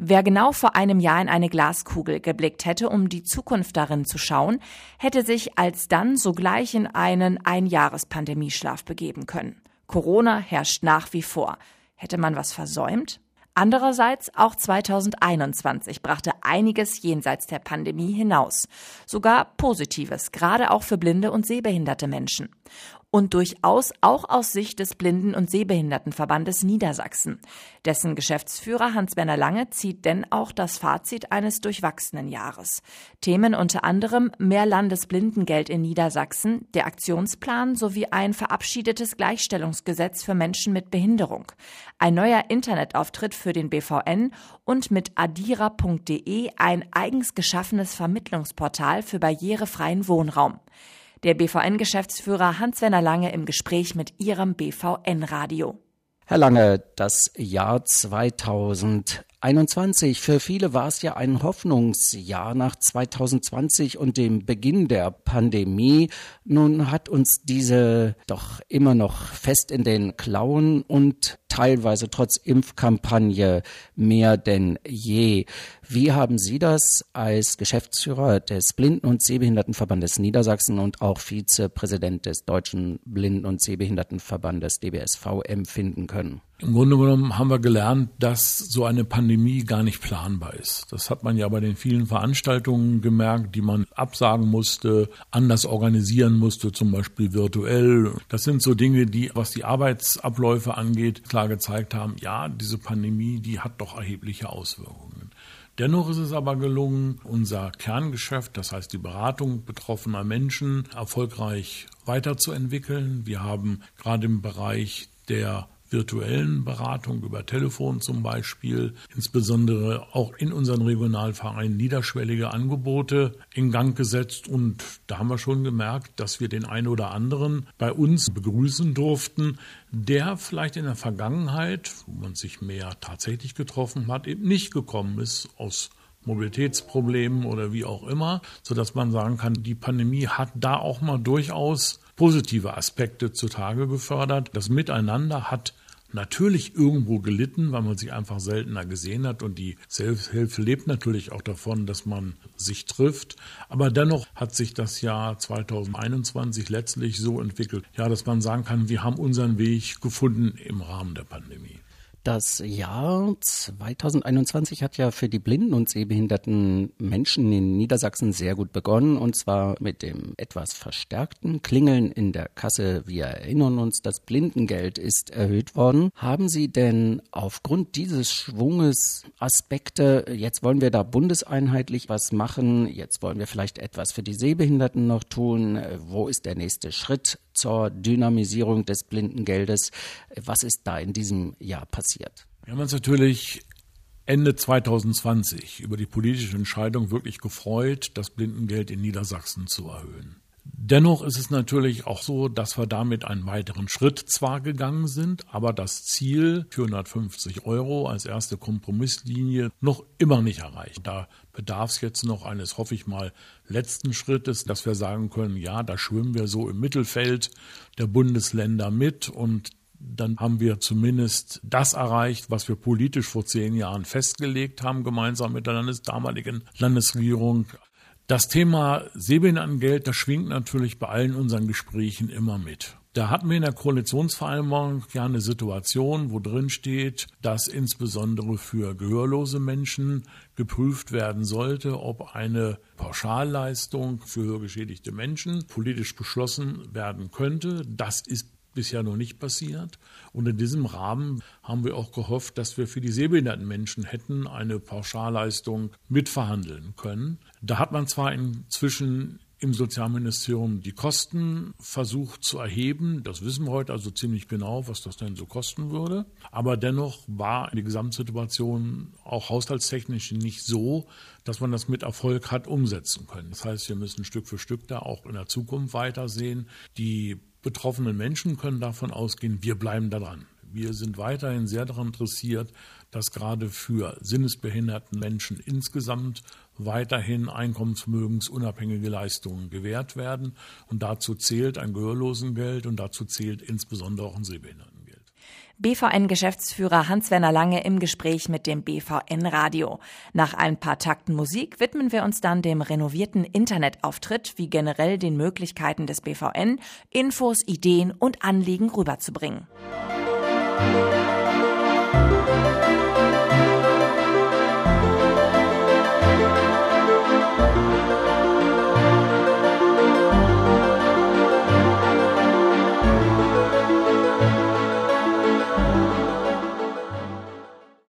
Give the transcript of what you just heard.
Wer genau vor einem Jahr in eine Glaskugel geblickt hätte, um die Zukunft darin zu schauen, hätte sich alsdann sogleich in einen Einjahrespandemieschlaf begeben können. Corona herrscht nach wie vor. Hätte man was versäumt? Andererseits auch 2021 brachte einiges jenseits der Pandemie hinaus. Sogar Positives, gerade auch für blinde und sehbehinderte Menschen und durchaus auch aus Sicht des Blinden- und Sehbehindertenverbandes Niedersachsen. Dessen Geschäftsführer Hans-Werner Lange zieht denn auch das Fazit eines durchwachsenen Jahres. Themen unter anderem mehr Landesblindengeld in Niedersachsen, der Aktionsplan sowie ein verabschiedetes Gleichstellungsgesetz für Menschen mit Behinderung, ein neuer Internetauftritt für den BVN und mit adira.de ein eigens geschaffenes Vermittlungsportal für barrierefreien Wohnraum. Der BVN-Geschäftsführer Hans-Werner Lange im Gespräch mit Ihrem BVN-Radio. Herr Lange, das Jahr 2021. Für viele war es ja ein Hoffnungsjahr nach 2020 und dem Beginn der Pandemie. Nun hat uns diese doch immer noch fest in den Klauen und teilweise trotz Impfkampagne mehr denn je. Wie haben Sie das als Geschäftsführer des Blinden- und Sehbehindertenverbandes Niedersachsen und auch Vizepräsident des Deutschen Blinden- und Sehbehindertenverbandes DBSV empfinden können? Im Grunde genommen haben wir gelernt, dass so eine Pandemie gar nicht planbar ist. Das hat man ja bei den vielen Veranstaltungen gemerkt, die man absagen musste, anders organisieren musste, zum Beispiel virtuell. Das sind so Dinge, die, was die Arbeitsabläufe angeht, klar gezeigt haben, ja, diese Pandemie, die hat doch erhebliche Auswirkungen. Dennoch ist es aber gelungen, unser Kerngeschäft, das heißt die Beratung betroffener Menschen, erfolgreich weiterzuentwickeln. Wir haben gerade im Bereich der virtuellen Beratung über Telefon zum Beispiel, insbesondere auch in unseren Regionalvereinen niederschwellige Angebote in Gang gesetzt. Und da haben wir schon gemerkt, dass wir den einen oder anderen bei uns begrüßen durften, der vielleicht in der Vergangenheit, wo man sich mehr tatsächlich getroffen hat, eben nicht gekommen ist aus Mobilitätsproblemen oder wie auch immer, so dass man sagen kann, die Pandemie hat da auch mal durchaus positive Aspekte zutage gefördert. Das Miteinander hat natürlich irgendwo gelitten, weil man sich einfach seltener gesehen hat und die Selbsthilfe lebt natürlich auch davon, dass man sich trifft. Aber dennoch hat sich das Jahr 2021 letztlich so entwickelt, ja, dass man sagen kann, wir haben unseren Weg gefunden im Rahmen der Pandemie. Das Jahr 2021 hat ja für die blinden und sehbehinderten Menschen in Niedersachsen sehr gut begonnen und zwar mit dem etwas verstärkten Klingeln in der Kasse. Wir erinnern uns, das Blindengeld ist erhöht worden. Haben Sie denn aufgrund dieses Schwunges Aspekte, jetzt wollen wir da bundeseinheitlich was machen, jetzt wollen wir vielleicht etwas für die Sehbehinderten noch tun, wo ist der nächste Schritt zur Dynamisierung des Blindengeldes? Was ist da in diesem Jahr passiert? Wir haben uns natürlich Ende 2020 über die politische Entscheidung wirklich gefreut, das Blindengeld in Niedersachsen zu erhöhen. Dennoch ist es natürlich auch so, dass wir damit einen weiteren Schritt zwar gegangen sind, aber das Ziel 450 Euro als erste Kompromisslinie noch immer nicht erreicht. Da bedarf es jetzt noch eines, hoffe ich mal, letzten Schrittes, dass wir sagen können, ja, da schwimmen wir so im Mittelfeld der Bundesländer mit und dann haben wir zumindest das erreicht, was wir politisch vor zehn Jahren festgelegt haben, gemeinsam mit der Landes damaligen Landesregierung. Das Thema Sehbehindertengeld, das schwingt natürlich bei allen unseren Gesprächen immer mit. Da hatten wir in der Koalitionsvereinbarung ja eine Situation, wo drin steht, dass insbesondere für gehörlose Menschen geprüft werden sollte, ob eine Pauschalleistung für hörgeschädigte Menschen politisch beschlossen werden könnte. Das ist bisher noch nicht passiert. Und in diesem Rahmen haben wir auch gehofft, dass wir für die sehbehinderten Menschen hätten eine Pauschalleistung mitverhandeln können. Da hat man zwar inzwischen im Sozialministerium die Kosten versucht zu erheben. Das wissen wir heute also ziemlich genau, was das denn so kosten würde. Aber dennoch war die Gesamtsituation auch haushaltstechnisch nicht so, dass man das mit Erfolg hat umsetzen können. Das heißt, wir müssen Stück für Stück da auch in der Zukunft weitersehen. Die betroffenen Menschen können davon ausgehen, wir bleiben daran. Wir sind weiterhin sehr daran interessiert, dass gerade für sinnesbehinderten Menschen insgesamt weiterhin einkommensvermögensunabhängige Leistungen gewährt werden. Und dazu zählt ein Gehörlosengeld und dazu zählt insbesondere auch ein Sehbehindertengeld. BVN-Geschäftsführer Hans-Werner Lange im Gespräch mit dem BVN-Radio. Nach ein paar Takten Musik widmen wir uns dann dem renovierten Internetauftritt wie generell den Möglichkeiten des BVN, Infos, Ideen und Anliegen rüberzubringen. Musik